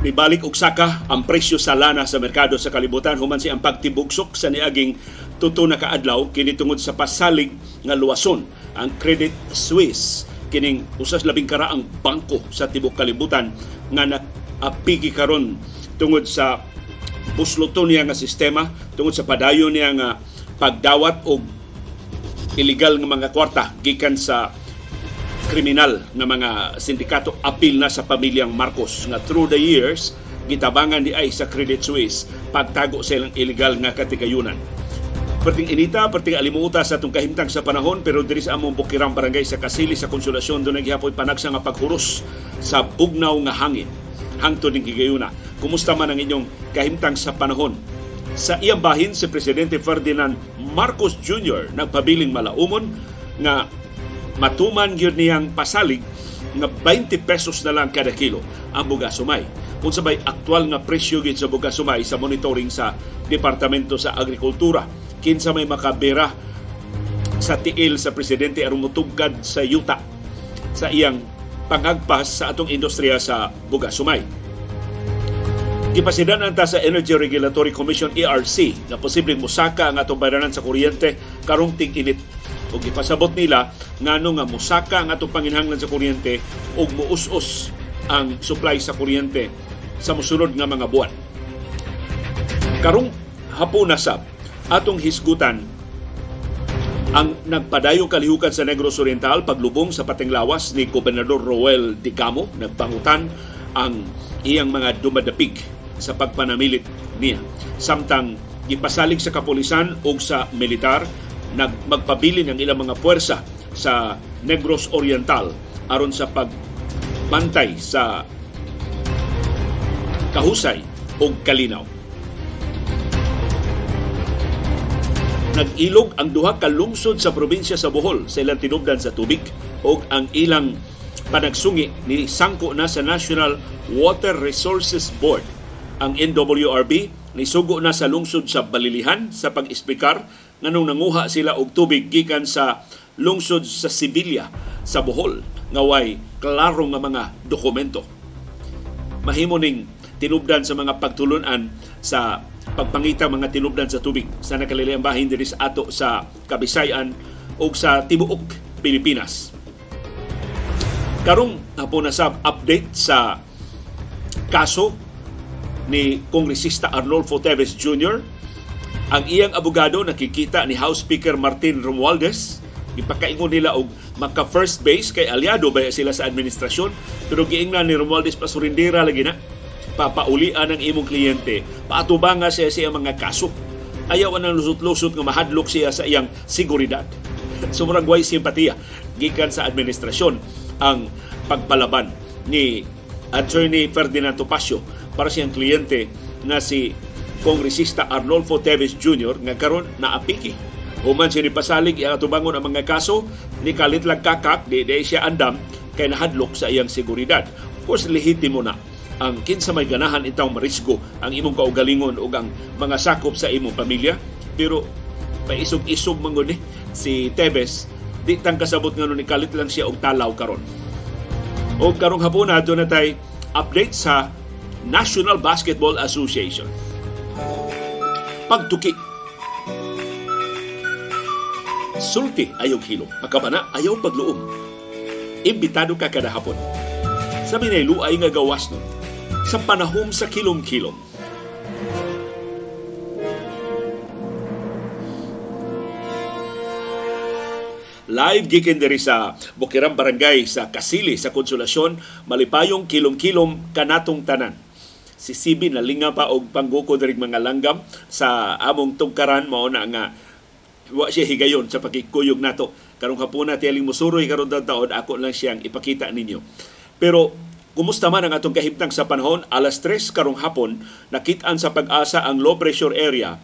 Nibalik og saka ang presyo sa lana sa merkado sa kalibutan. Human si ang pagtibugsok sa niaging tuto na kaadlaw kini tungod sa pasalig nga luwason. Ang Credit Suisse kining usas labing karaang bangko sa tibok kalibutan nga naapigi karon tungod sa busloton niya nga sistema tungod sa padayon niya nga pagdawat og illegal nga mga kwarta gikan sa kriminal nga mga sindikato apil na sa pamilyang Marcos nga through the years gitabangan di ay sa Credit Suisse pagtago sa ilang illegal nga katigayunan. Perting inita, perting alimuta sa itong kahimtang sa panahon pero diri sa among bukirang barangay sa Kasili sa Konsolasyon doon naghihapoy panagsa nga paghuros sa bugnaw nga hangin hangtod ning gigayuna. Kumusta man ang inyong kahimtang sa panahon? Sa iyang bahin si Presidente Ferdinand Marcos Jr. nagpabiling malaumon nga matuman gyud niyang pasalig nga 20 pesos na lang kada kilo ang bugas sumay. Kung sabay aktual nga presyo gid sa bugas sumay sa monitoring sa Departamento sa Agrikultura. Kinsa may makabera sa tiil sa presidente aron mutugkad sa yuta sa iyang pangagpas sa atong industriya sa bugas sumay. Gipasidan anta sa Energy Regulatory Commission ERC na posibleng musaka ang atong bayranan sa kuryente karong tig-init o gipasabot nila ngano nga musaka ang atong panginhanglan sa kuryente ug muus-us ang supply sa kuryente sa mosunod nga mga buwan. Karong hapon na sab atong hisgutan ang nagpadayo kalihukan sa Negros Oriental paglubong sa pating lawas ni Gobernador Roel Dicamo nagpangutan ang iyang mga dumadapig sa pagpanamilit niya. Samtang gipasalig sa kapulisan o sa militar nag magpabilin ang ilang mga puwersa sa Negros Oriental aron sa pagbantay sa kahusay o kalinaw. Nag-ilog ang duha ka lungsod sa probinsya sa Bohol sa ilang tinubdan sa tubig o ang ilang panagsungi ni sangko na sa National Water Resources Board ang NWRB nisugo na sa lungsod sa Balilihan sa pag-ispikar nganong nanguha sila og tubig gikan sa lungsod sa Sibilya sa Bohol nga way klaro nga mga dokumento. Mahimo ning tinubdan sa mga pagtulunan sa pagpangita mga tinubdan sa tubig sa nakalilayang bahin diri sa ato sa Kabisayan o sa tibuok Pilipinas. Karong hapon na sa update sa kaso ni Kongresista Arnolfo Teves Jr. Ang iyang abogado nakikita ni House Speaker Martin Romualdez ipakaingon nila og maka first base kay aliado ba sila sa administrasyon pero giingnan ni Romualdez pasurindira lagi na. Papaulian ang imong kliyente. Paatubanga siya sa mga kaso. Ayaw nang lusot-lusot nga mahadlok siya sa iyang seguridad. Sumurang way simpatiya gikan sa administrasyon ang pagpalaban ni Attorney Ferdinand Topacio para siyang kliyente na si Kongresista Arnolfo Teves Jr. nga karon naapiki. Human siya ni pasalig ang atubangon ang mga kaso ni kalit lang kakak di, di siya andam kay nahadlok sa iyang seguridad. Of course, lehitimo na ang kinsa may ganahan itong marisgo ang imong kaugalingon o ang mga sakop sa imong pamilya. Pero paisog-isog man ni si Teves di tang kasabot nga ni kalit lang siya og talaw karon. O karong hapon na na tay update sa National Basketball Association. Pagtuki. Sulti ayaw hilom. Makabana ayaw pagluom. Imbitado ka kada hapon. Sa minayluay nga gawas nun, sa panahom sa kilom-kilom. Live gikin diri sa Bukirang Barangay sa Kasili sa Konsolasyon, malipayong kilom-kilom kanatong tanan si Sibi nalinga pa og pangguko diri mga langgam sa among tugkaran. Mao na nga wa siya higayon sa pagkikuyog nato. Karong hapuna tiyaling musuroy karon taon ako lang siyang ipakita ninyo. Pero kumusta man ang atong kahimtang sa panahon? Alas 3 karong hapon nakit-an sa pag-asa ang low pressure area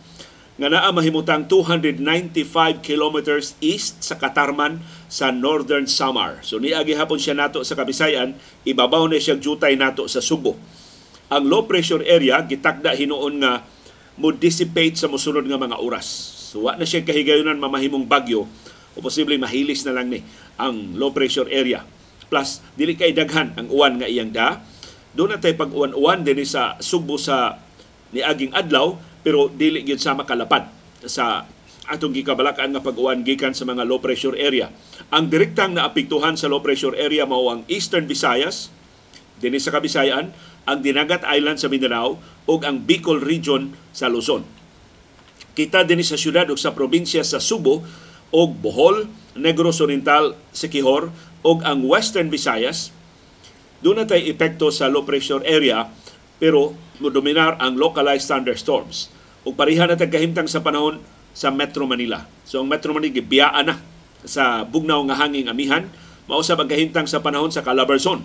nga naa mahimutang 295 kilometers east sa Katarman sa Northern Samar. So niagi hapon siya nato sa Kabisayan, ibabaw na siya jutay nato sa Subo ang low pressure area gitakda hinuon nga mo dissipate sa mosunod nga mga oras. So wa na siya kahigayonan mamahimong bagyo o posibleng mahilis na lang ni ang low pressure area. Plus dili kay daghan ang uwan nga iyang da Doon na tayo pag-uwan-uwan din sa Sugbo sa niaging adlaw pero dili gyud sa makalapad sa atong gikabalakan nga pag-uwan gikan sa mga low pressure area. Ang direktang naapektuhan sa low pressure area mao ang Eastern Visayas, dinhi sa Kabisayan, ang Dinagat Island sa Mindanao ug ang Bicol region sa Luzon. Kita dinhi sa syudad ug sa probinsya sa Subo ug Bohol, Negros Oriental, Siquijor ug ang Western Visayas doon na tay epekto sa low pressure area pero modominar ang localized thunderstorms. Ug pareha na kahimtang sa panahon sa Metro Manila. So ang Metro Manila gibiyaan na sa bugnaw nga hanging amihan, mausab ang kahintang sa panahon sa Calabarzon.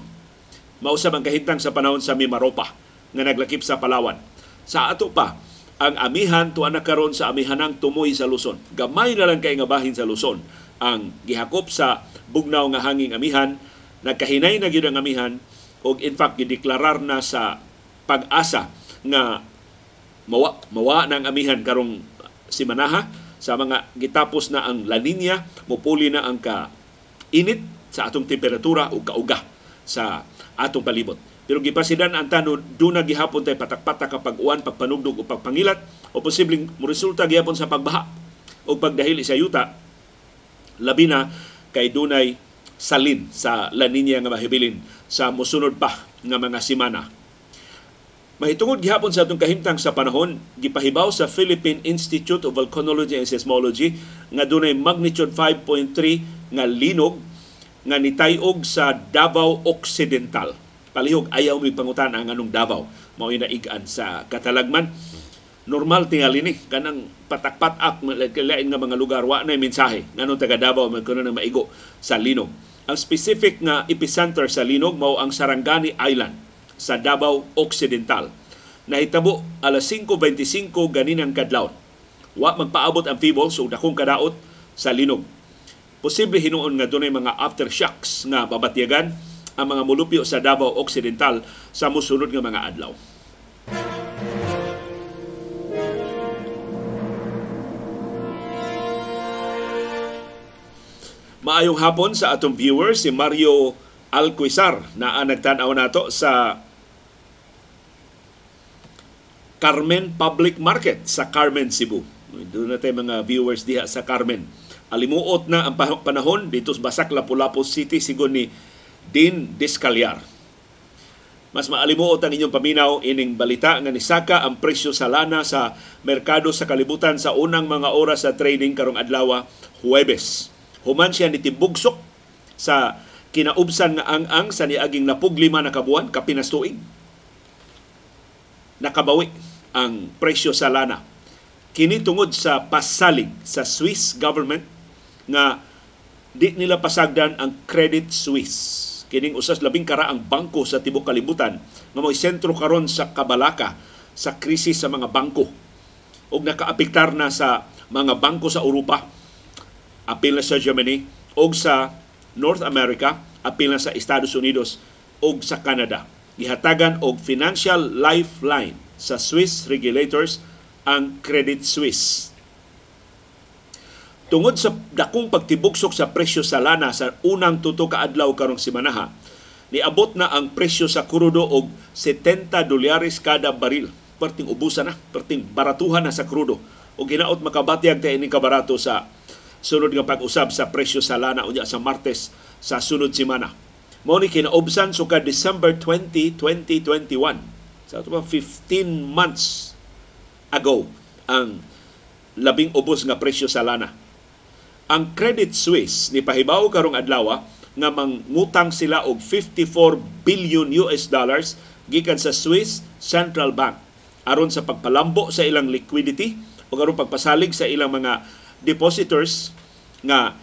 Mausab ang kahintang sa panahon sa Mimaropa nga naglakip sa Palawan. Sa ato pa, ang amihan tuwa na karon sa amihanang tumoy sa Luzon. Gamay na lang kay nga bahin sa Luzon ang gihakop sa bugnaw nga hanging amihan, nagkahinay na gyud ang amihan ug in fact gideklarar na sa pag-asa nga mawa mawa na ang amihan karong si Manaha sa mga gitapos na ang La Nina, mupuli na ang ka init sa atong temperatura o kauga sa atong palibot. Pero gipasidan ang tanod, doon na gihapon tayo patak-patak kapag uwan, pagpanugdog o pagpangilat o posibleng resulta gihapon sa pagbaha o pagdahil sa yuta, labi na kay dunay salin sa La Nina nga mahibilin sa mosunod pa nga mga simana Mahitungod gihapon sa atong kahimtang sa panahon, gipahibaw sa Philippine Institute of Volcanology and Seismology nga dunay magnitude 5.3 nga linog nga nitayog sa Davao Occidental. Palihog ayaw mi pangutan ang anong Davao. Mao inaigan sa katalagman. Normal tingali ni kanang patak-patak lain nga mga lugar wa na mensahe nganong taga Davao man kuno na maigo sa linog. Ang specific nga epicenter sa linog mao ang Sarangani Island sa Davao Occidental. Nahitabo alas 5.25 ganinang kadlawon. Wa magpaabot ang feebles o dakong kadaot sa linog. Posible hinuon nga dunay mga aftershocks nga babatyagan ang mga mulupyo sa Davao Occidental sa musunod nga mga adlaw. Maayong hapon sa atong viewers si Mario Alquizar na nagtanaw nato sa Carmen Public Market sa Carmen, Cebu. Doon na mga viewers diha sa Carmen. Alimuot na ang panahon dito sa Basak, Lapu-Lapu City, sigon ni Dean Descaliar. Mas maalimuot ang inyong paminaw ining balita nga nisaka ang presyo sa lana sa merkado sa kalibutan sa unang mga oras sa trading karong adlaw Huwebes. Human siya nitibugsok sa kinaubsan nga ang-ang sa niaging napuglima na kabuan kapinastuig. Nakabawi ang presyo sa lana. Kini tungod sa pasalig sa Swiss government nga di nila pasagdan ang Credit Suisse. Kining usas labing kara ang bangko sa tibok kalibutan nga mo'y sentro karon sa kabalaka sa krisis sa mga bangko ug nakaapektar na sa mga bangko sa Europa apil na sa Germany ug sa North America apil na sa Estados Unidos ug sa Canada gihatagan og financial lifeline sa Swiss regulators ang Credit Suisse. Tungod sa dakong pagtibuksok sa presyo sa lana sa unang tuto ka adlaw karong simanaha, niabot na ang presyo sa krudo og 70 dolyares kada baril. Perting ubusan na, perting baratuhan na sa krudo. O ginaot makabatyag tayo ini kabarato sa sunod nga pag-usab sa presyo sa lana unya sa Martes sa sunod simana. Mao ni kinaobsan suka December 20, 2021 sa so, 15 months ago ang labing ubos nga presyo sa lana. Ang Credit Suisse ni pahibaw karong adlaw nga mangutang sila og 54 billion US dollars gikan sa Swiss Central Bank aron sa pagpalambo sa ilang liquidity o aron pagpasalig sa ilang mga depositors nga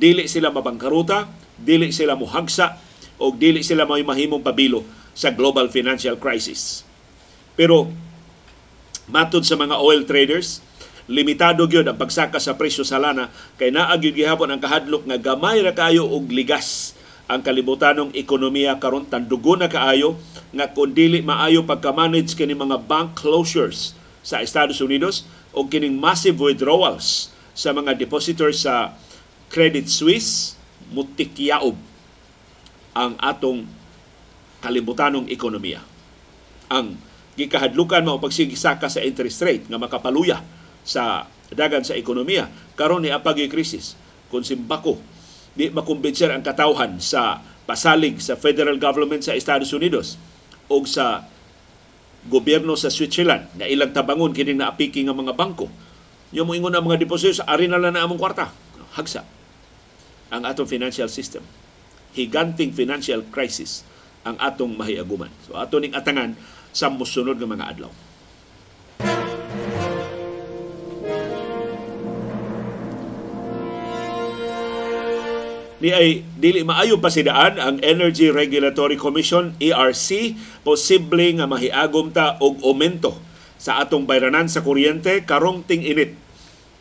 dili sila mabangkaruta, dili sila muhagsa o dili sila may mahimong pabilo sa global financial crisis. Pero matod sa mga oil traders, limitado gyud ang pagsaka sa presyo sa lana kay naa gyud gihapon ang kahadlok nga gamay ra kayo og ligas ang kalibutanong ekonomiya karon tandugo na kaayo nga kun dili maayo pagka-manage kini mga bank closures sa Estados Unidos o kining massive withdrawals sa mga depositors sa Credit Suisse mutikyaob ang atong kalibutanong ekonomiya. Ang gikahadlukan mao pagsigisaka sa interest rate nga makapaluya sa dagan sa ekonomiya karon ni apag krisis kung simbako di makumbinser ang katawhan sa pasalig sa federal government sa Estados Unidos o sa gobyerno sa Switzerland na ilang tabangon kini naapiki nga mga bangko. Yung mo ingon ang mga deposito sa ari na lang na among kwarta. Hagsa ang atong financial system. Higanting financial crisis ang atong mahiaguman. So ato ning atangan sa musunod nga mga adlaw. Ni ay dili maayo pasidaan ang Energy Regulatory Commission ERC posible nga mahiagom ta og aumento sa atong bayranan sa kuryente karong ting-init.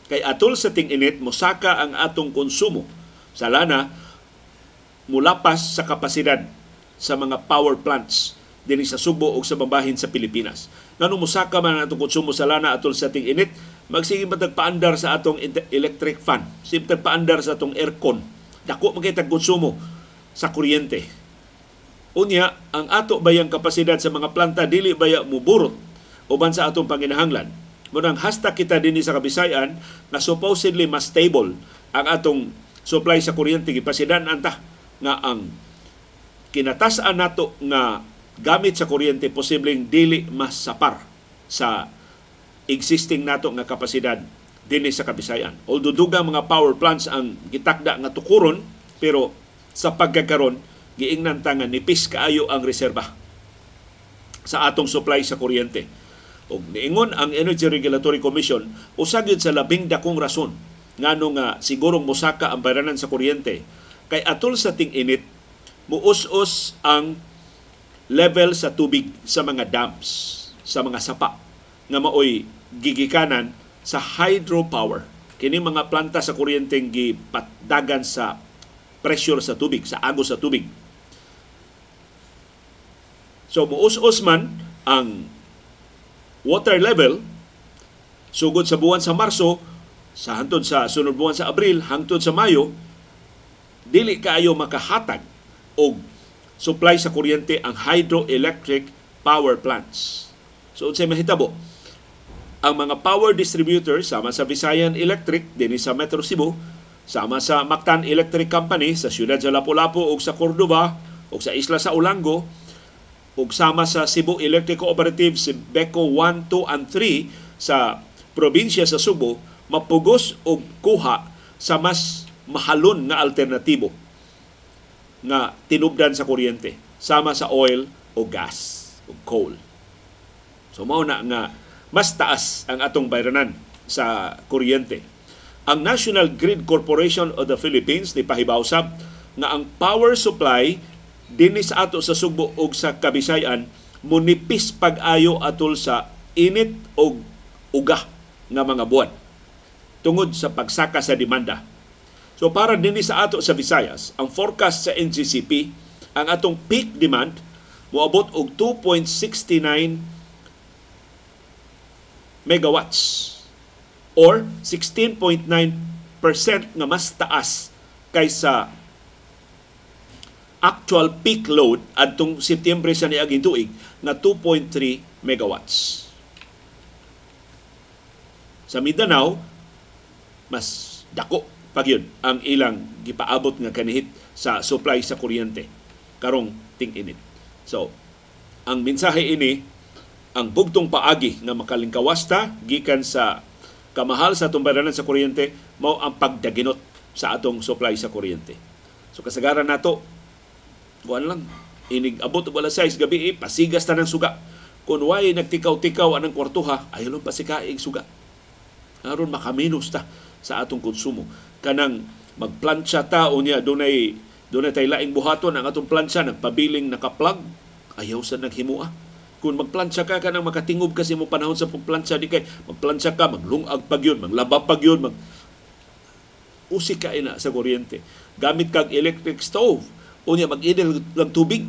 Kay atol sa ting-init mosaka ang atong konsumo sa lana mulapas sa kapasidad sa mga power plants dinhi sa Subo o sa babahin sa Pilipinas. Ngano mosaka man ang atong konsumo sa lana atol sa ting-init, magsige matagpaandar sa atong electric fan, sige matagpaandar sa atong aircon dako magkita konsumo sa kuryente. Unya, ang ato bayang kapasidad sa mga planta dili baya muburot uban sa atong panginahanglan. Munang hasta kita dinhi sa Kabisayan na supposedly mas stable ang atong supply sa kuryente gipasidan anta nga ang kinatasan nato nga gamit sa kuryente posibleng dili mas sapar sa existing nato nga kapasidad dinhi sa Kabisayan. Although dugang mga power plants ang gitakda nga tukuron, pero sa pagkakaron giingnan ta nga nipis kaayo ang reserba sa atong supply sa kuryente. Og niingon ang Energy Regulatory Commission usa gyud sa labing dakong rason ngano nga sigurong mosaka ang bayranan sa kuryente kay atol sa ting-init muus-us ang level sa tubig sa mga dams, sa mga sapa nga maoy gigikanan sa hydropower. Kini mga planta sa kuryenteng gipatdagan sa pressure sa tubig, sa agos sa tubig. So muus-us man ang water level sugod sa buwan sa Marso sa hantod sa sunod buwan sa Abril hangtod sa Mayo dili kaayo makahatag og supply sa kuryente ang hydroelectric power plants. So unsay mahitabo? Ang mga power distributors sama sa Visayan Electric dinhi sa Metro Cebu, sama sa Mactan Electric Company sa siyudad sa Lapu-Lapu ug sa Cordoba ug sa isla sa Ulango ug sama sa Cebu Electric Cooperative si Beco 1, 2 and 3 sa probinsya sa Subo mapugos og kuha sa mas mahalon nga alternatibo nga tinubdan sa kuryente sama sa oil o gas o coal. So mao na nga mas taas ang atong bayranan sa kuryente. Ang National Grid Corporation of the Philippines ni pahibawsab nga ang power supply dinhi sa ato sa Sugbo ug sa Kabisayan munipis pag-ayo atol sa init og uga nga mga buwan tungod sa pagsaka sa demanda. So para dinhi sa ato sa Visayas, ang forecast sa NGCP ang atong peak demand moabot og 2.69 megawatts or 16.9% nga mas taas kaysa actual peak load adtong Setyembre sa niaging tuig na 2.3 megawatts. Sa Mindanao, mas dako pag yun ang ilang gipaabot nga kanihit sa supply sa kuryente karong ting-init. So, ang mensahe ini ang bugtong paagi nga makalingkawasta gikan sa kamahal sa atong sa kuryente mao ang pagdaginot sa atong supply sa kuryente. So kasagaran nato kuan lang inig abot og alas 6 gabi eh, pasigas ta ng suga. Kung way nagtikaw-tikaw anang kwartuha, ayaw lang pasikaig suga. Aron makaminos ta sa atong konsumo. Kanang magplansya ta unya dunay dunay tay laing buhaton ang atong plansya nagpabiling nakaplug ayaw sa naghimua kung magplansya ka kanang makatingob kasi mo panahon sa pagplansya di kay magplansya ka maglungag pag yun maglaba pag yun mag usik ka ina sa kuryente. Gamit kag electric stove. Unya mag-idel lang tubig.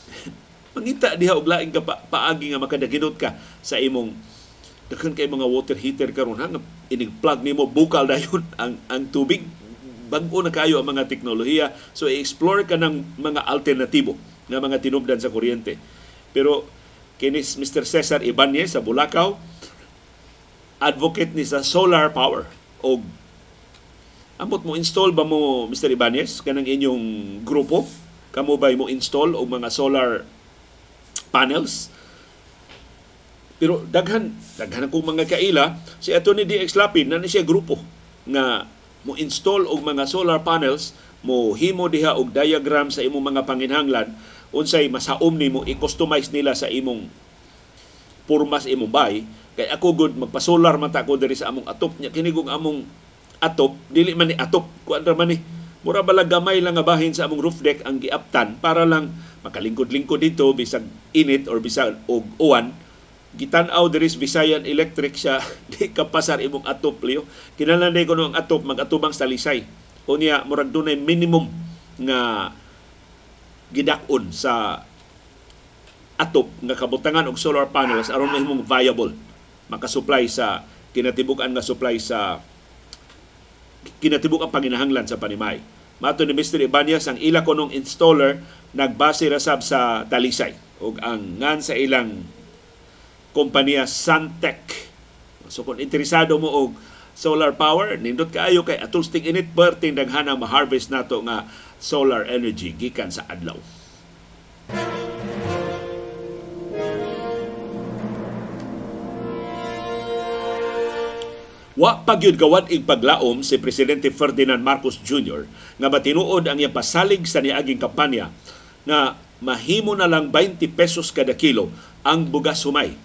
Mangita diha og laing ka pa, paagi nga makadaginot ka sa imong daghan kay mga water heater karon ha? Inig plug nimo bukal dayon ang ang tubig. Bag-o na kayo ang mga teknolohiya. So i-explore ka ng mga alternatibo nga mga tinubdan sa kuryente. Pero kinis Mr. Cesar Ibanez sa Bulacau, advocate ni sa solar power o Amot mo install ba mo Mr. Ibanez kanang inyong grupo? Kamo ba mo install og mga solar panels? Pero daghan daghan kong mga kaila si Attorney DX Lapid na ni siya grupo nga mo install og mga solar panels mo himo diha og diagram sa imong mga panginhanglan unsay masaom nimo i-customize nila sa imong purmas imong bay kay ako good magpa-solar man ta ko diri sa among atop nya kini among atop dili man ni atop kuan ra man ni. Mura bala gamay lang nga bahin sa among roof deck ang giaptan para lang makalingkod-lingkod dito bisag init or bisag og uwan. Gitan-aw diri sa Visayan Electric siya di kapasar imong atop liyo kinahanglan ko ang atop mag-atubang sa lisay. Unya murag dunay minimum nga gidakon sa atop nga kabutangan og solar panels aron mahimong viable makasupply sa kinatibuk-an nga supply sa kinatibuk ang panginahanglan sa panimay. Mato ni Mr. Ibanez, ang ila konong installer nagbase rasab sa Talisay ug ang ngan sa ilang kompanya Santec. So kung interesado mo og solar power, nindot kaayo kay atul sting init perting daghana ma-harvest nato nga solar energy gikan sa adlaw. Wa pagyud gawad ig paglaom si presidente Ferdinand Marcos Jr. nga matinuod ang iyang pasalig sa niaging kampanya nga mahimo na lang 20 pesos kada kilo ang bugas humay.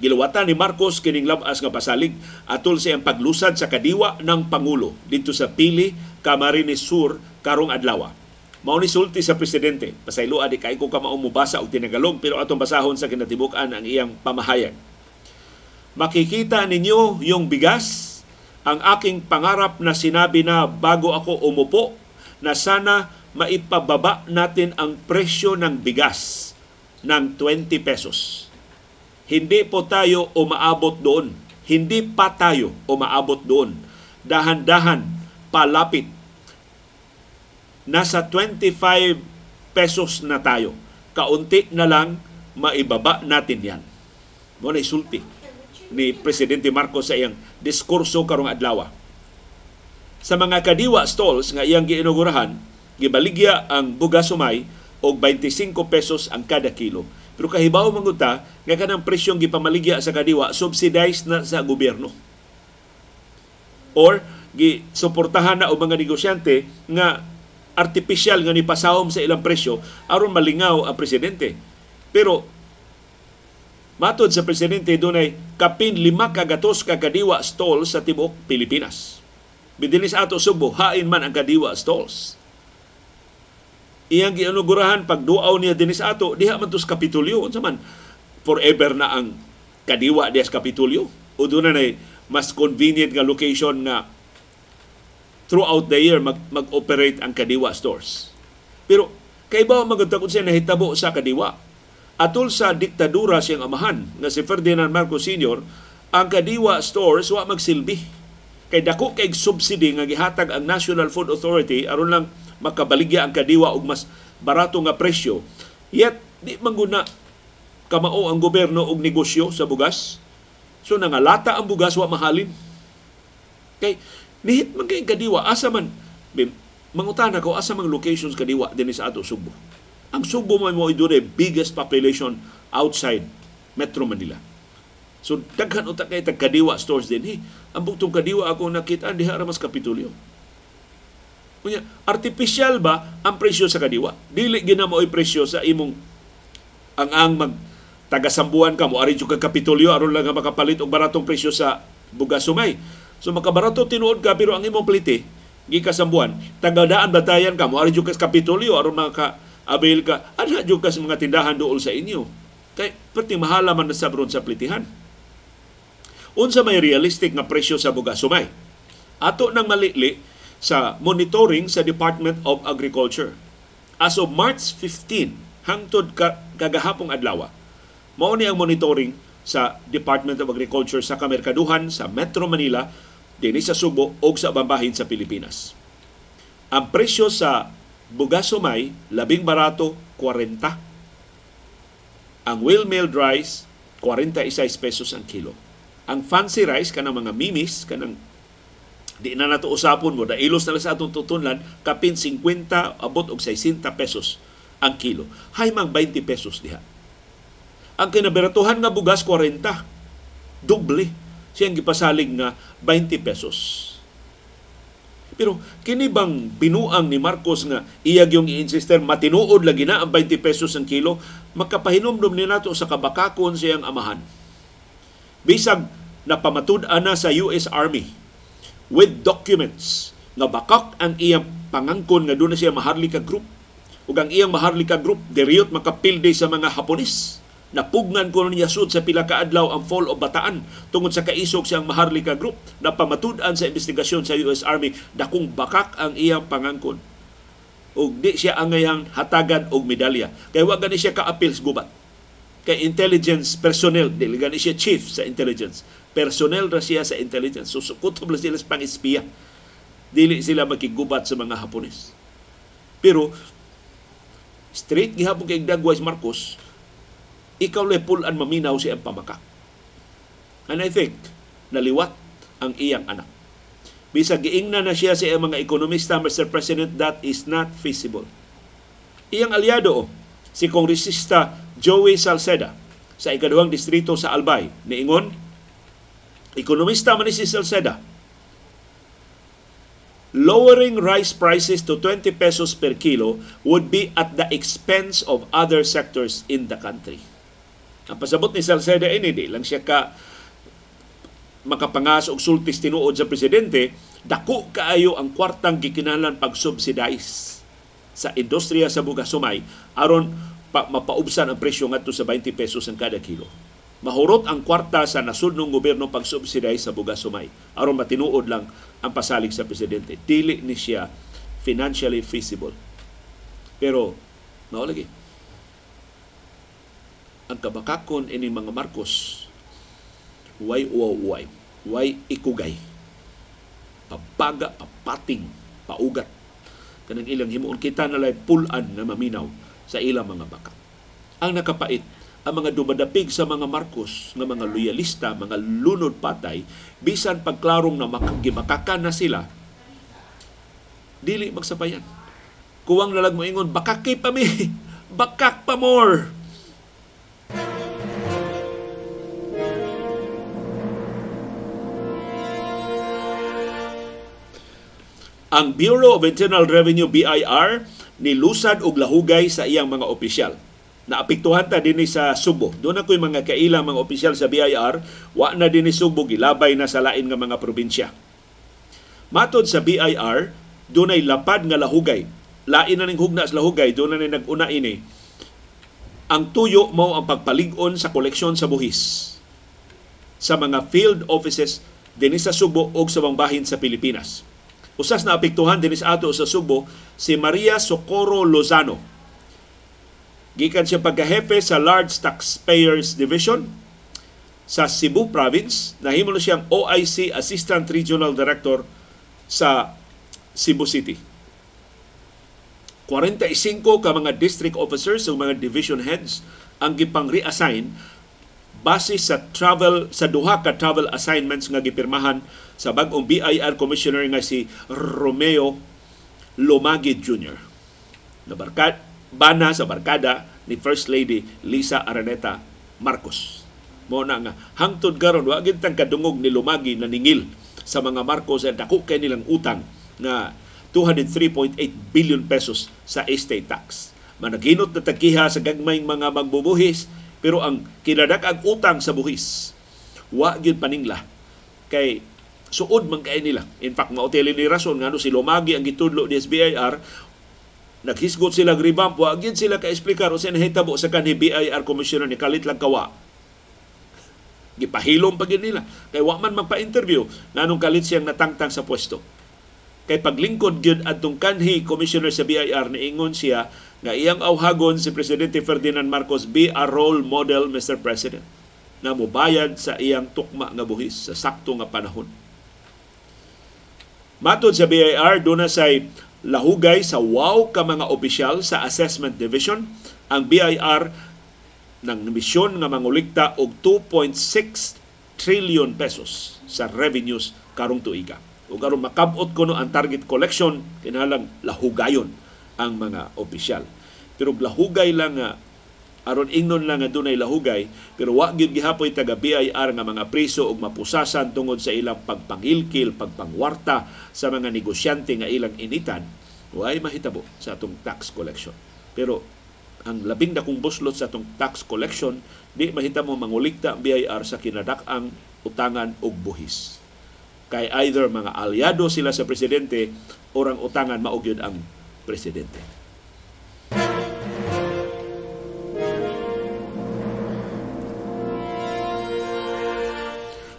Giluwatan ni Marcos kining labas nga pasalig atol sa iyang paglusad sa kadiwa ng pangulo dito sa Pili, Camarines Sur karong adlaw. Mao ni sulti sa presidente, pasaylo adi kay ko ka mubasa og tinagalog pero atong basahon sa kinatibuk-an ang iyang pamahayag makikita ninyo yung bigas, ang aking pangarap na sinabi na bago ako umupo, na sana maipababa natin ang presyo ng bigas ng 20 pesos. Hindi po tayo umaabot doon. Hindi pa tayo umaabot doon. Dahan-dahan, palapit. Nasa 25 pesos na tayo. Kaunti na lang, maibaba natin yan. Muna isulti ni Presidente Marcos sa iyang diskurso karong adlaw. Sa mga kadiwa stalls nga iyang giinugurahan, gibaligya ang bugas sumay og 25 pesos ang kada kilo. Pero kahibaw manguta nga kanang presyong gipamaligya sa kadiwa subsidized na sa gobyerno. Or gi suportahan na og mga negosyante nga artificial nga ni pasawom sa ilang presyo aron malingaw ang presidente. Pero Matod sa presidente dunay kapin lima ka kadiwa stall sa tibuok Pilipinas. Bidinis ato Subo, hain man ang kadiwa stalls. Iyang gianugurahan pag duaw niya dinis ato, diha man tos Kapitulyo. Unsa man forever na ang kadiwa diya sa Kapitulyo. O doon na mas convenient nga location na throughout the year mag, mag-operate ang kadiwa stores. Pero kay ba kung siya nahitabo sa kadiwa? Atul sa diktadura siyang amahan nga si Ferdinand Marcos Sr., ang kadiwa stores wa magsilbi. Kay dako kay subsidy nga gihatag ang National Food Authority aron lang makabaligya ang kadiwa og mas barato nga presyo. Yet di mangguna kamao ang gobyerno og negosyo sa bugas. So nangalata ang bugas wa mahalin. Kay nihit man kay kadiwa asa man mangutana ko asa man locations kadiwa dinhi sa ato Subo ang Subo mo mo the biggest population outside Metro Manila. So daghan utak kay kadiwa stores din hi. Ang bugtong kadiwa ako nakita diha ra mas kapitulyo. Kunya, artificial ba ang presyo sa kadiwa? Dili gina mo presyo sa imong ang ang mag tagasambuan ka mo ari ka kapitulyo aron lang makapalit og baratong presyo sa bugas sumay. So makabarato tinuod ka pero ang imong plite gikasambuan tagadaan batayan ka mo ari ka kapitulyo aron maka abil ka, ana jud ka sa mga tindahan dool sa inyo. Kay perti mahala man na sabron sa plitihan. Unsa may realistic nga presyo sa bugas sumay? Ato nang malili sa monitoring sa Department of Agriculture. As of March 15 hangtod ka, kagahapong adlaw, mao ni ang monitoring sa Department of Agriculture sa kamerkaduhan sa Metro Manila, dinhi sa Subo o sa bambahin sa Pilipinas. Ang presyo sa bugas sumay labing barato 40. Ang well-milled rice, 46 pesos ang kilo. Ang fancy rice, kanang mga mimis, kanang di na nato usapon mo, dailos na sa atong tutunlan, kapin 50, abot og 60 pesos ang kilo. Hay mang 20 pesos diha. Ang kinaberatuhan nga bugas, 40. Doble. Siyang gipasalig nga 20 pesos. Pero kini bang binuang ni Marcos nga iyag yung i-insister matinuod lagi na ang 20 pesos ang kilo, makapahinomdom ni nato sa kabakakon siyang amahan. Bisag napamatud-an na sa US Army with documents nga bakak ang iyang pangangkon nga doon na siya maharlika group ug ang iyang maharlika group deriyot makapilde sa mga Hapones Napugnan ko niya sud sa pila ka adlaw ang fall of Bataan tungod sa kaisog siyang Maharlika Group na pamatud-an sa investigasyon sa US Army dakong bakak ang iyang pangangkon. Ug di siya angayang hatagan og medalya. Kay wa gani siya ka-appeal gubat. Kay intelligence personnel, dili gani siya chief sa intelligence. Personnel ra siya sa intelligence. So sukutob sila sa pang-espiya. Dili sila makigubat sa mga Hapones. Pero straight gihapon kay Dagwais Marcos, ikaw le pulan maminaw siya ang pamaka. And I think, naliwat ang iyang anak. Bisa giingna na siya sa mga ekonomista, Mr. President, that is not feasible. Iyang aliado, oh, si Kongresista Joey Salceda sa ikaduhang distrito sa Albay, niingon, ekonomista man ni si Salceda, lowering rice prices to 20 pesos per kilo would be at the expense of other sectors in the country. Ang pasabot ni Salceda ini di lang siya ka makapangas og sultis tinuod sa presidente, dako kaayo ang kwartang gikinahanglan pag-subsidize sa industriya sa bugas sumay aron pa, mapaubsan ang presyo ngadto sa 20 pesos ang kada kilo. Mahurot ang kwarta sa nasudnong gobyerno pag-subsidize sa bugas sumay aron matinuod lang ang pasalig sa presidente. Dili ni siya financially feasible. Pero mao lagi. Ang kabakakon ini mga Marcos way uway way ikugay? Papaga papating paugat. Kanang ilang himuon kita na lay pulan na maminaw sa ilang mga baka. Ang nakapait ang mga dumadapig sa mga Marcos nga mga loyalista, mga lunod patay, bisan pagklarong na makagimakakan na sila, dili magsabayan. Kuwang lalag mo ingon, bakaki pa mi, bakak pa more. ang Bureau of Internal Revenue BIR nilusad og lahugay sa iyang mga opisyal. Naapektuhan ta dinhi sa Subo. Doon ako'y mga kailang mga opisyal sa BIR, wa na dinhi Subo gilabay na sa lain nga mga probinsya. Matod sa BIR, dunay lapad nga lahugay. Lain na ning hugna sa lahugay, doon na nag-una ini. Ang tuyo mo ang pagpalig-on sa koleksyon sa buhis sa mga field offices dinhi sa Subo o sa bahin sa Pilipinas Usas na apektuhan din sa ato sa Subo si Maria Socorro Lozano. Gikan siya pagkahepe sa Large Taxpayers Division sa Cebu Province. Nahimo na siyang OIC Assistant Regional Director sa Cebu City. 45 ka mga district officers o mga division heads ang gipang reassign base sa travel sa duha ka travel assignments nga gipirmahan sa bag-ong BIR commissioner nga si Romeo Lomagi Jr. Na barkad, bana sa barkada ni First Lady Lisa Araneta Marcos. Mo na nga hangtod karon wa gid kadungog ni Lumagi na ningil sa mga Marcos at dako kay nilang utang na 203.8 billion pesos sa estate tax. Managinot na tagkiha sa gagmayng mga magbubuhis pero ang kinadak ang utang sa buhis, wa gyud paningla kay suod man kay nila. In fact, maoteli ni rason ngano si Lumagi ang gitudlo ni SBIR naghisgot sila revamp wa gyud sila ka explicar usa nahitabo sa kanhi BIR commissioner ni kalit lang kawa gipahilom pa nila kay wa man magpa-interview nganong kalit siyang natangtang sa pwesto kay paglingkod gyud adtong kanhi commissioner sa BIR niingon siya nga iyang awhagon si Presidente Ferdinand Marcos be a role model, Mr. President, na mubayad sa iyang tukma nga buhis sa sakto nga panahon. Matod sa BIR, doon na say lahugay sa wow ka mga opisyal sa Assessment Division ang BIR ng misyon nga mangulikta og 2.6 trillion pesos sa revenues karong tuiga. O karon makabot kuno ang target collection kinahanglan lahugayon ang mga opisyal. Pero lahugay lang nga aron ingnon lang nga dunay lahugay pero wa gyud gihapoy taga BIR nga mga priso og mapusasan tungod sa ilang pagpangilkil, pagpangwarta sa mga negosyante nga ilang initan, way mahitabo sa atong tax collection. Pero ang labing dakong buslot sa atong tax collection di mahitamo mangulikta ang BIR sa kinadak-ang utangan og buhis. Kay either mga aliado sila sa presidente o ang utangan maugyod ang presidente.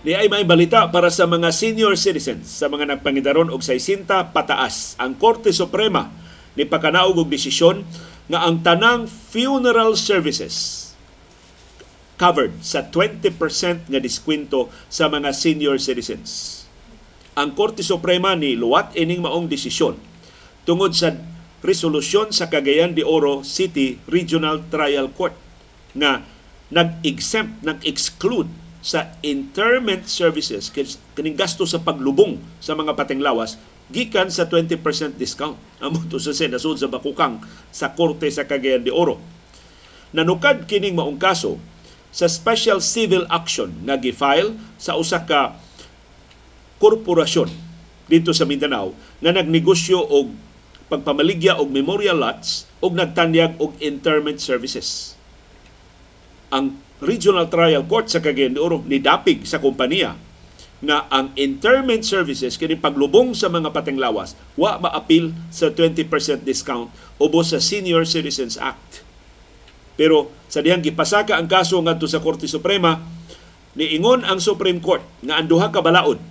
Di ay may balita para sa mga senior citizens sa mga nagpangidaron og 60 pataas. Ang Korte Suprema ni pakanaog og desisyon nga ang tanang funeral services covered sa 20% nga diskwento sa mga senior citizens. Ang Korte Suprema ni luwat ining maong desisyon tungod sa resolusyon sa Cagayan de Oro City Regional Trial Court na nag-exempt, nag-exclude sa interment services kining gasto sa paglubong sa mga patinglawas gikan sa 20% discount. Amo to sa senasud sa bakukang sa korte sa Cagayan de Oro. Nanukad kining maong kaso sa special civil action nga gifile sa usa ka korporasyon dito sa Mindanao nga nagnegosyo og pagpamaligya og memorial lots og nagtanyag og interment services. Ang Regional Trial Court sa Cagayan de Oro nidapig sa kompanya na ang interment services kini paglubong sa mga patinglawas wa maapil sa 20% discount ubos sa Senior Citizens Act. Pero sa dihang gipasaka ang kaso ngadto sa Korte Suprema niingon ang Supreme Court nga ang duha ka balaod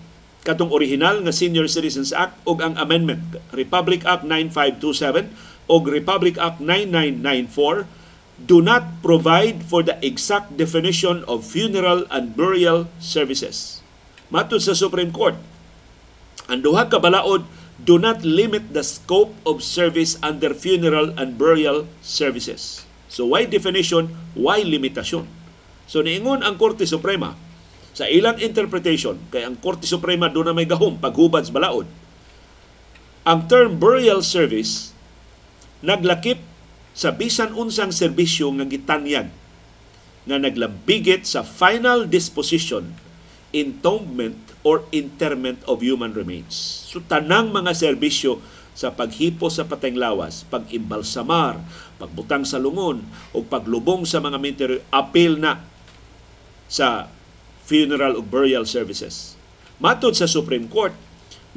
katong original nga Senior Citizens Act ug ang amendment Republic Act 9527 ug Republic Act 9994 do not provide for the exact definition of funeral and burial services. Matod sa Supreme Court, ang duha ka balaod do not limit the scope of service under funeral and burial services. So why definition, why limitasyon? So niingon ang Korte Suprema sa ilang interpretation kay ang Korte Suprema do na may gahom paghubad sa balaod. Ang term burial service naglakip sa bisan unsang serbisyo nga gitanyag nga naglabigit sa final disposition, entombment or interment of human remains. So tanang mga serbisyo sa paghipo sa patenglawas, pag-imbalsamar, pagbutang sa lungon o paglubong sa mga cemetery apil na sa funeral o burial services. Matod sa Supreme Court,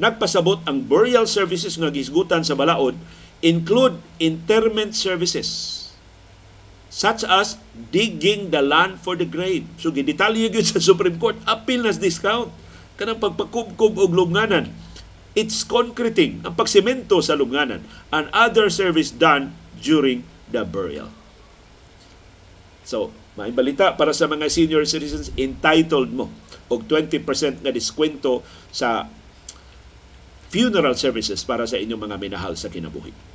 nagpasabot ang burial services nga gisgutan sa balaod include interment services such as digging the land for the grave. So, gidetalye yun sa Supreme Court, appeal nas discount. Kanang pagpakubkob og lubnganan. It's concreting, ang pagsemento sa lubnganan, and other service done during the burial. So, may balita para sa mga senior citizens, entitled mo og 20% na diskwento sa funeral services para sa inyong mga minahal sa kinabuhi.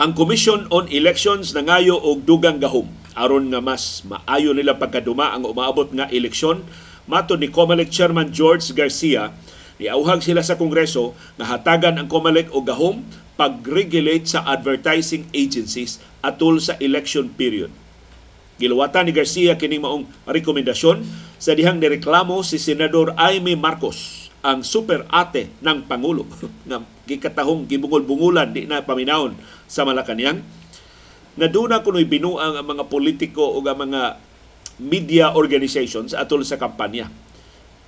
Ang Commission on Elections nangayo og dugang gahom aron nga mas maayo nila pagkaduma ang umaabot nga eleksyon mato ni COMELEC Chairman George Garcia niauhag sila sa Kongreso nga hatagan ang COMELEC og gahom pag-regulate sa advertising agencies atol sa election period. Giluwatan ni Garcia kini maong rekomendasyon sa dihang nireklamo si Senador Aimee Marcos ang super ate ng Pangulo nga gikatahong gibungol-bungulan di na paminawon sa Malacanang na doon na kuno'y binuang ang mga politiko o ang mga media organizations atol sa kampanya.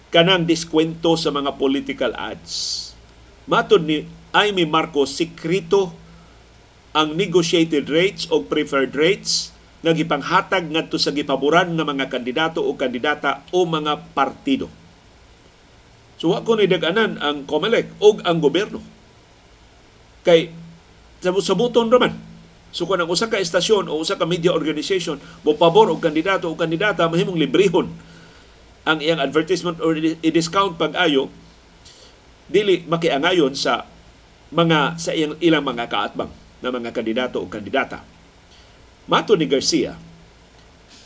Kanang diskwento sa mga political ads. Matod ni Amy Marcos, sikrito ang negotiated rates o preferred rates nga gipanghatag ngadto sa gipaboran nga mga kandidato o kandidata o mga partido. So wa ko ni daganan ang COMELEC o ang gobyerno. Kay sa buton raman. So kung ang usa ka estasyon o usa ka media organization mo pabor og kandidato o kandidata mahimong librehon ang iyang advertisement or i-discount pag-ayo dili makiangayon sa mga sa iyang ilang mga kaatbang na mga kandidato o kandidata. Mato ni Garcia,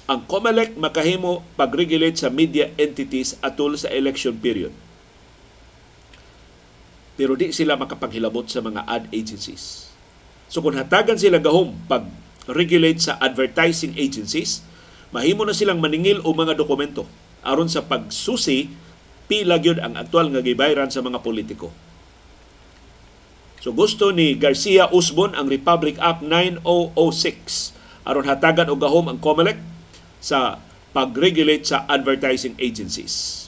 ang COMELEC makahimo pag-regulate sa media entities atol sa election period. Pero di sila makapanghilabot sa mga ad agencies. So kung hatagan sila gahom pag-regulate sa advertising agencies, mahimo na silang maningil o mga dokumento aron sa pagsusi pila gyud ang aktual nga gibayran sa mga politiko. So gusto ni Garcia Usbon ang Republic Act 9006 aron hatagan og gahom ang COMELEC sa pag-regulate sa advertising agencies.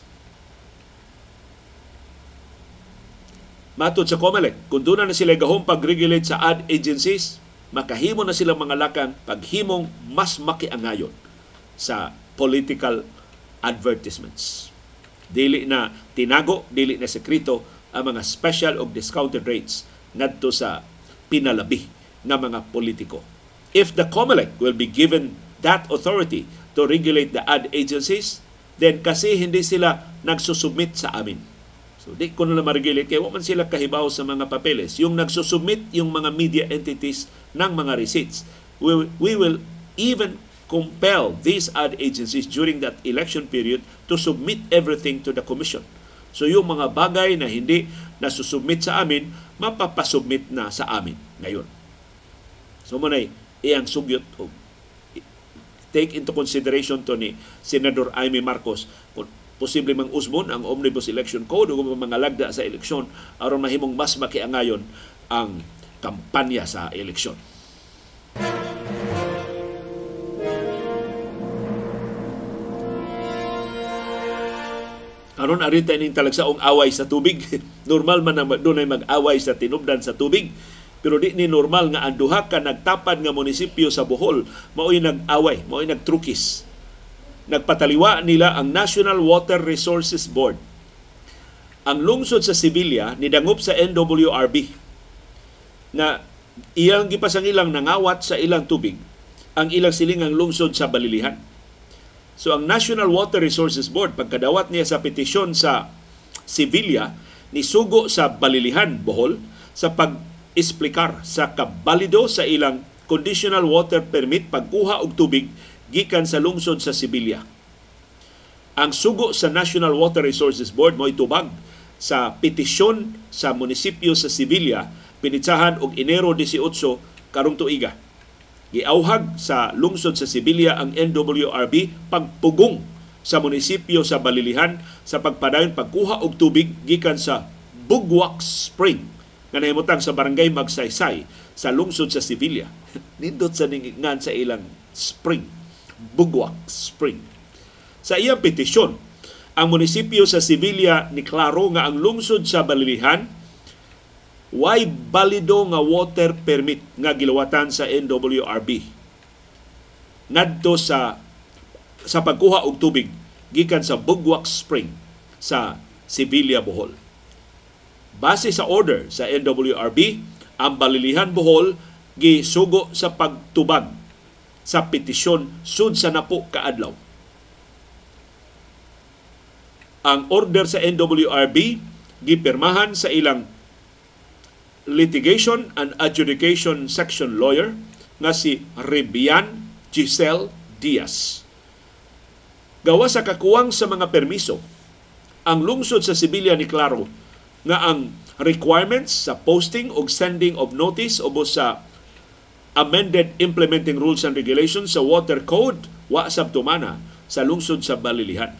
Matod sa COMELEC, kung doon na sila gahom pag-regulate sa ad agencies, makahimo na silang mga lakang paghimong mas makiangayon sa political advertisements. Dili na tinago, dili na sekreto ang mga special o discounted rates ngadto sa pinalabi ng mga politiko. If the COMELEC will be given that authority to regulate the ad agencies, then kasi hindi sila nagsusubmit sa amin So, di ko na ma-regulate kaya man sila kahibaw sa mga papeles. Yung nagsusubmit yung mga media entities ng mga receipts. We, we will even compel these ad agencies during that election period to submit everything to the commission. So yung mga bagay na hindi nasusubmit sa amin, mapapasubmit na sa amin ngayon. So manay, iyang sugyot take into consideration to ni Senador Amy Marcos posible mang usbon ang Omnibus Election Code o mga lagda sa eleksyon aron mahimong mas makiangayon ang kampanya sa eleksyon. Karon arita ning talagsaong away sa tubig. normal man na dunay mag-away sa tinubdan sa tubig. Pero di ni normal nga ang duha ka nagtapad nga munisipyo sa Bohol mao'y nag-away, mao'y nagtrukis nagpataliwa nila ang National Water Resources Board. Ang lungsod sa Sibilya nidangop sa NWRB na iyang gipasang ilang nangawat sa ilang tubig ang ilang silingang lungsod sa Balilihan. So ang National Water Resources Board pagkadawat niya sa petisyon sa Sevilla ni sugo sa Balilihan Bohol sa pag-esplikar sa kabalido sa ilang conditional water permit pagkuha og tubig gikan sa lungsod sa Sibilya. Ang sugo sa National Water Resources Board mo itubag sa petisyon sa munisipyo sa Sibilya pinitsahan og Enero 18 karong tuiga. Giauhag sa lungsod sa Sibilya ang NWRB pagpugong sa munisipyo sa Balilihan sa pagpadayon pagkuha og tubig gikan sa Bugwak Spring nga nahimutang sa barangay Magsaysay sa lungsod sa Sibilya. Nindot sa ningan sa ilang spring Bugwak Spring. Sa iyang petisyon, ang munisipyo sa Sevilla ni klaro nga ang lungsod sa Balilihan why balido nga water permit nga gilawatan sa NWRB ngadto sa sa pagkuha og tubig gikan sa Bugwak Spring sa Sevilla, Bohol. Base sa order sa NWRB, ang Balilihan, Bohol gisugo sa pagtubag sa petisyon sud sa napo kaadlaw. Ang order sa NWRB gipirmahan sa ilang litigation and adjudication section lawyer nga si Ribian Giselle Diaz. Gawa sa kakuwang sa mga permiso, ang lungsod sa Sibilya ni Claro nga ang requirements sa posting o sending of notice o sa amended implementing rules and regulations sa water code wa sabtumana sa lungsod sa Balilihan.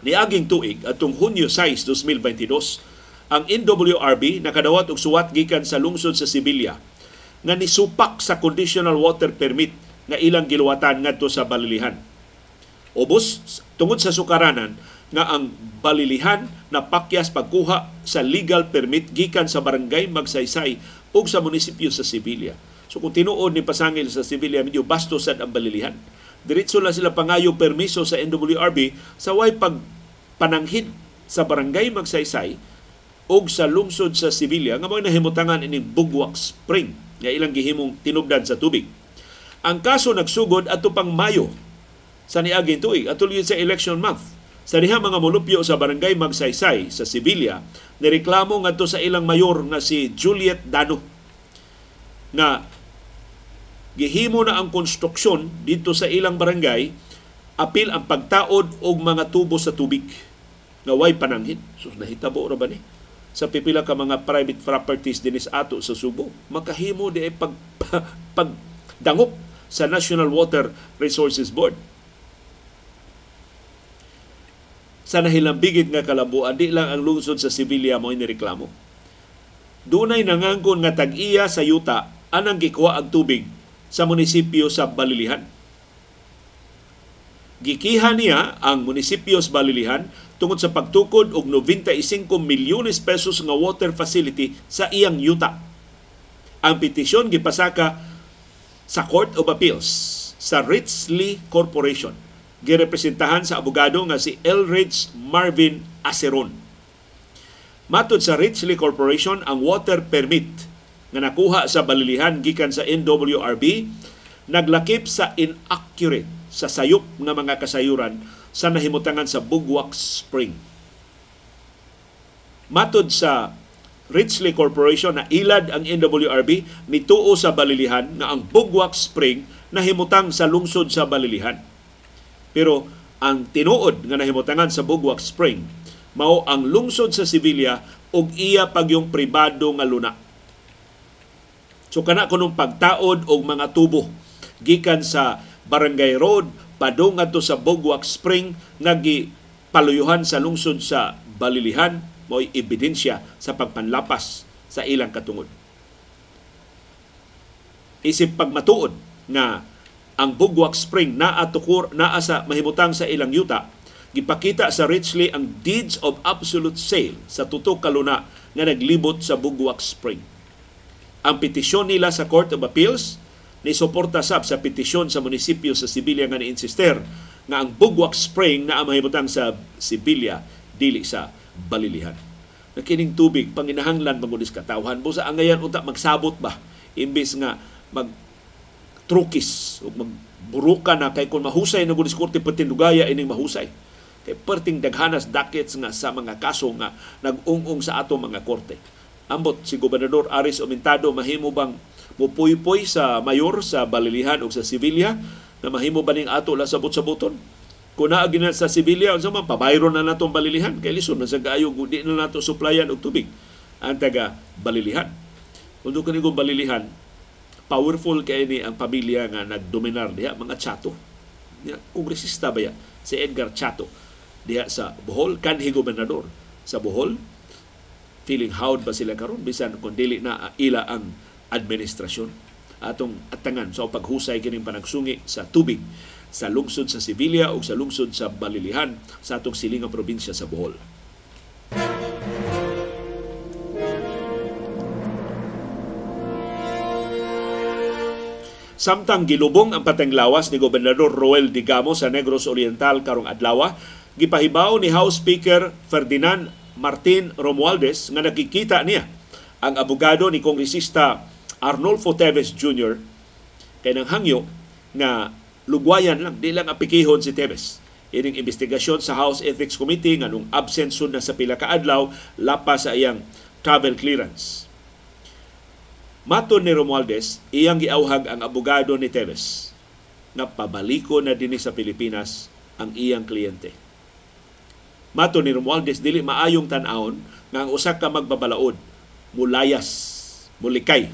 Niaging tuig atong Hunyo 6, 2022, ang NWRB nakadawat og suwat gikan sa lungsod sa Sibilya nga nisupak sa conditional water permit nga ilang giluwatan ngadto sa Balilihan. Ubos tungod sa sukaranan nga ang balilihan na pakyas pagkuha sa legal permit gikan sa barangay Magsaysay ug sa munisipyo sa Sibilya. So kung tinuod ni pasangil sa Sevilla, medyo basto sad ang balilihan. Diretso lang sila pangayo permiso sa NWRB sa way pag pananghid sa barangay Magsaysay og sa lungsod sa Sevilla nga mga nahimutangan ini Bugwak Spring nga ilang gihimong tinubdan sa tubig. Ang kaso nagsugod ato pang Mayo sa niaging tuig atol sa election month Sa diha mga mulupyo sa barangay Magsaysay sa Sibilya, nireklamo ngadto sa ilang mayor nga si Juliet Dano nga gihimo na ang konstruksyon dito sa ilang barangay apil ang pagtaod og mga tubo sa tubig nga way pananghin. So nahitabo ra ba ni? Sa pipila ka mga private properties dinis ato sa Subo, makahimo di ay pag, pag dangop sa National Water Resources Board. Sa nahilambigit nga kalabuan, di lang ang lungsod sa Sevilla mo inireklamo. Dunay nangangkon nga tag-iya sa yuta anang gikuha ang tubig sa munisipyo sa Balilihan. Gikiha niya ang munisipyo sa Balilihan tungod sa pagtukod og 95 milyones pesos nga water facility sa iyang yuta. Ang petisyon gipasaka sa Court of Appeals sa Richley Corporation. Girepresentahan sa abogado nga si Elridge Marvin Aceron. Matod sa Richley Corporation, ang water permit nga nakuha sa balilihan gikan sa NWRB naglakip sa inaccurate sa sayop nga mga kasayuran sa nahimutangan sa Bugwak Spring. Matod sa Richley Corporation na ilad ang NWRB nituo sa Balilihan na ang Bugwak Spring nahimutang sa lungsod sa Balilihan. Pero ang tinuod nga nahimutangan sa Bugwak Spring mao ang lungsod sa Sevilla ug iya pagyong pribado nga luna. So kana kunong pagtaod og mga tubo gikan sa Barangay Road padung adto sa Bugwak Spring nga paluyuhan sa lungsod sa Balilihan mo'y ebidensya sa pagpanlapas sa ilang katungod. Isip pagmatuod nga ang Bugwak Spring naa tukur naa sa mahimutang sa ilang yuta gipakita sa Richley ang deeds of absolute sale sa tutok kaluna nga naglibot sa Bugwak Spring. Ang petisyon nila sa Court of Appeals ni suporta sab sa petisyon sa munisipyo sa Sibilya nga ni-insister nga ang Bugwak Spring na mahimutang sa Sibilya dili sa balilihan. Na kining tubig, panginahanglan magulis katawhan mo sa angayan unta magsabot ba? Imbis nga mag trukis o magburuka na kay kung mahusay na gulis korte patindugaya ining mahusay. Kay perting daghanas dakets nga sa mga kaso nga nag-ung-ung sa ato mga korte. Ambot si Gobernador Aris Omintado mahimo bang mupuy-puy sa mayor sa Balilihan o sa Sevilla na mahimo ba ning ato la sabot-saboton? Kung naagin sa Sibilya, unsa man pabayro na natong balilihan kay lison na sa kaayo di na nato suplayan og tubig ang taga balilihan. Kung kani kong balilihan, powerful kay ni ang pamilya nga nagdominar diha mga Chato. Ya, kongresista ba ya? Si Edgar Chato diha sa Bohol, kanhi gobernador sa Bohol. Feeling howd ba sila karon bisan kung dili na ila ang administrasyon atong atangan sa so, paghusay kining panagsungi sa tubig sa lungsod sa Sevilla o sa lungsod sa Balilihan sa atong silingang probinsya sa Bohol. Samtang gilubong ang patenglawas ni Gobernador Roel Digamo sa Negros Oriental karong adlaw, gipahibaw ni House Speaker Ferdinand Martin Romualdez nga nakikita niya ang abogado ni Kongresista Arnolfo Teves Jr. kay nang hangyo nga lugwayan lang, di lang apikihon si Tebes. Ining investigasyon sa House Ethics Committee nga nung absent na sa pila ka adlaw lapas sa iyang travel clearance. Maton ni Romualdez, iyang giauhag ang abogado ni Tebes na pabaliko na dinhi sa Pilipinas ang iyang kliyente. Mato ni Romualdez dili maayong tan-awon nga ang usa ka magbabalaod mulayas, mulikay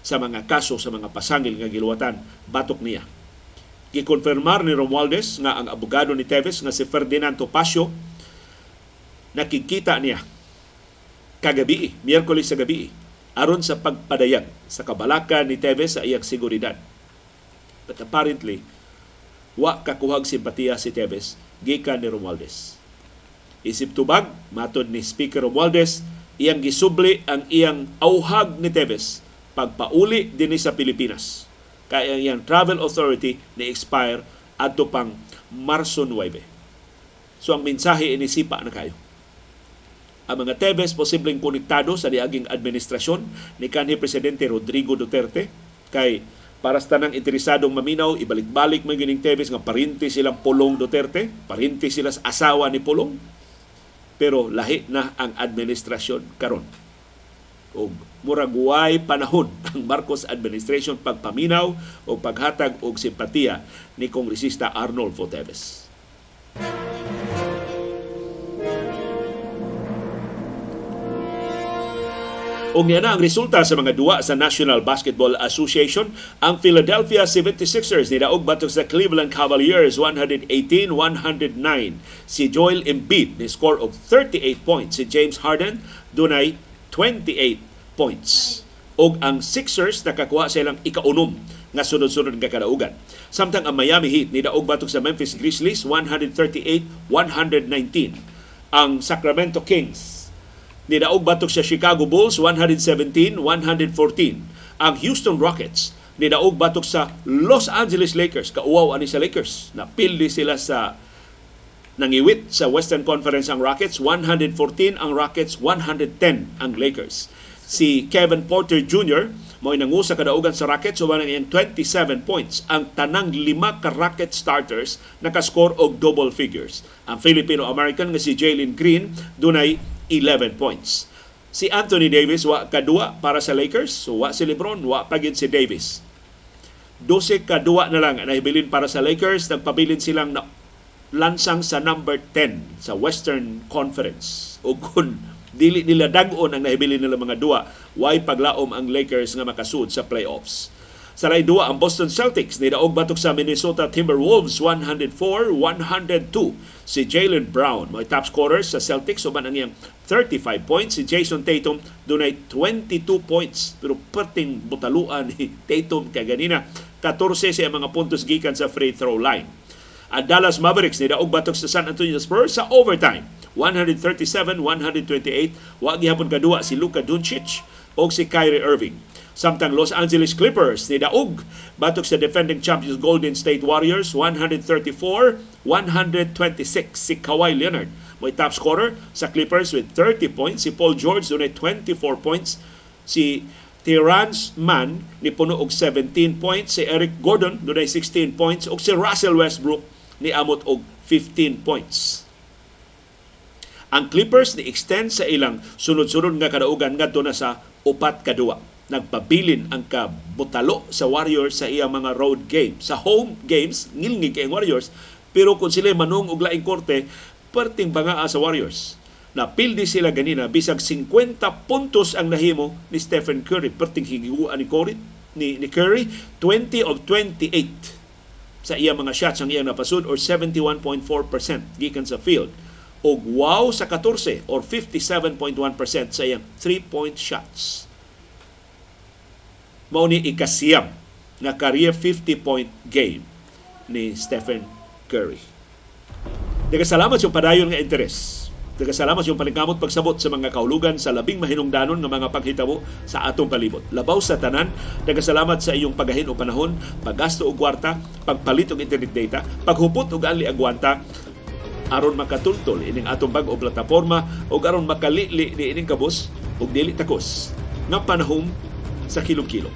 sa mga kaso sa mga pasangil nga giluwatan batok niya. Gikonfirmar ni Romualdez nga ang abogado ni Teves nga si Ferdinand Topacio nakikita niya kagabi, Miyerkules sa gabi, aron sa pagpadayag sa kabalaka ni Teves sa iyang seguridad. But apparently, wa kakuhag simpatiya si Teves gikan ni Romualdez. Isip tubag, matod ni Speaker Romualdez, iyang gisubli ang iyang auhag ni Teves pagpauli din sa Pilipinas. Kaya yung travel authority ni expire adto pang Marso 9. So ang mensahe inisipa na kayo. Ang mga Tebes posibleng konektado sa niaging administrasyon ni kanhi Presidente Rodrigo Duterte kay para sa tanang interesadong maminaw, ibalik-balik man gining Teves nga parinti silang Pulong Duterte, parinti sila sa asawa ni Pulong, pero lahi na ang administrasyon karon. O muraguay panahon ang Marcos administration pagpaminaw o paghatag og simpatiya ni Kongresista Arnold Teves. O nga na ang resulta sa mga duwa sa National Basketball Association, ang Philadelphia 76ers nidaog batok sa Cleveland Cavaliers 118-109. Si Joel Embiid ni score of 38 points. Si James Harden dunay 28 points. Og ang Sixers nakakuha sa ilang ikaunom nga sunod-sunod nga kadaugan. Samtang ang Miami Heat nidaog batok sa Memphis Grizzlies 138-119. Ang Sacramento Kings nidaog batok sa Chicago Bulls 117-114. Ang Houston Rockets nidaog batok sa Los Angeles Lakers. Kauwaw ani sa Lakers. Napildi sila sa nangiwit sa Western Conference ang Rockets, 114 ang Rockets, 110 ang Lakers. Si Kevin Porter Jr. mo nangusa kadaugan sa Rockets uban ang 27 points. Ang tanang lima ka Rocket starters nakascore og double figures. Ang Filipino-American nga si Jalen Green dunay 11 points. Si Anthony Davis wa kadua para sa Lakers, so wa si LeBron, wa pagin si Davis. 12 kadua na lang ang nahibilin para sa Lakers, nagpabilin silang na lansang sa number 10 sa Western Conference. O kung dili nila dagon ang nahibilin nila mga dua, why paglaom ang Lakers nga makasud sa playoffs. Sa lay duwa ang Boston Celtics ni daog batok sa Minnesota Timberwolves 104-102. Si Jalen Brown may top scorer sa Celtics uban ang iyang 35 points. Si Jason Tatum dunay 22 points pero perting butaluan ni Tatum kay ganina 14 sa mga puntos gikan sa free throw line. Ang Dallas Mavericks ni daog batok sa San Antonio Spurs sa overtime 137-128 wa gihapon kadua si Luka Doncic o si Kyrie Irving. Samtang Los Angeles Clippers ni daog batok sa defending champions Golden State Warriors 134-126 si Kawhi Leonard. May top scorer sa Clippers with 30 points si Paul George dunay 24 points si Terrence Mann ni puno og 17 points si Eric Gordon dunay 16 points ug si Russell Westbrook ni amot og 15 points. Ang Clippers ni extend sa ilang sunod-sunod nga kadaugan ngadto na sa upat kadua nagpabilin ang kabutalo sa Warriors sa iyang mga road games. Sa home games, ngilngig kay Warriors, pero kung sila manung og laing korte, perting bangaa sa Warriors. Napildi sila ganina bisag 50 puntos ang nahimo ni Stephen Curry. Perting higiguan ni Curry, ni, ni Curry 20 of 28 sa iya mga shots ang iyang napasud or 71.4% gikan sa field. Og wow sa 14 or 57.1% sa iyang 3-point shots mao ni ikasiyam na career 50-point game ni Stephen Curry. Nagkasalamat yung padayon nga interes. Nagkasalamat yung paningkamot pagsabot sa mga kaulugan sa labing mahinungdanon nga mga paghitabo sa atong palibot. Labaw sa tanan, nagkasalamat sa iyong pagahin o panahon, paggasto og kwarta, pagpalit og internet data, paghupot og anli agwanta, aron makatultol ining atong bag o plataporma o aron makalili ni ining kabus og dili takos nga panahon sa kilong-kilo.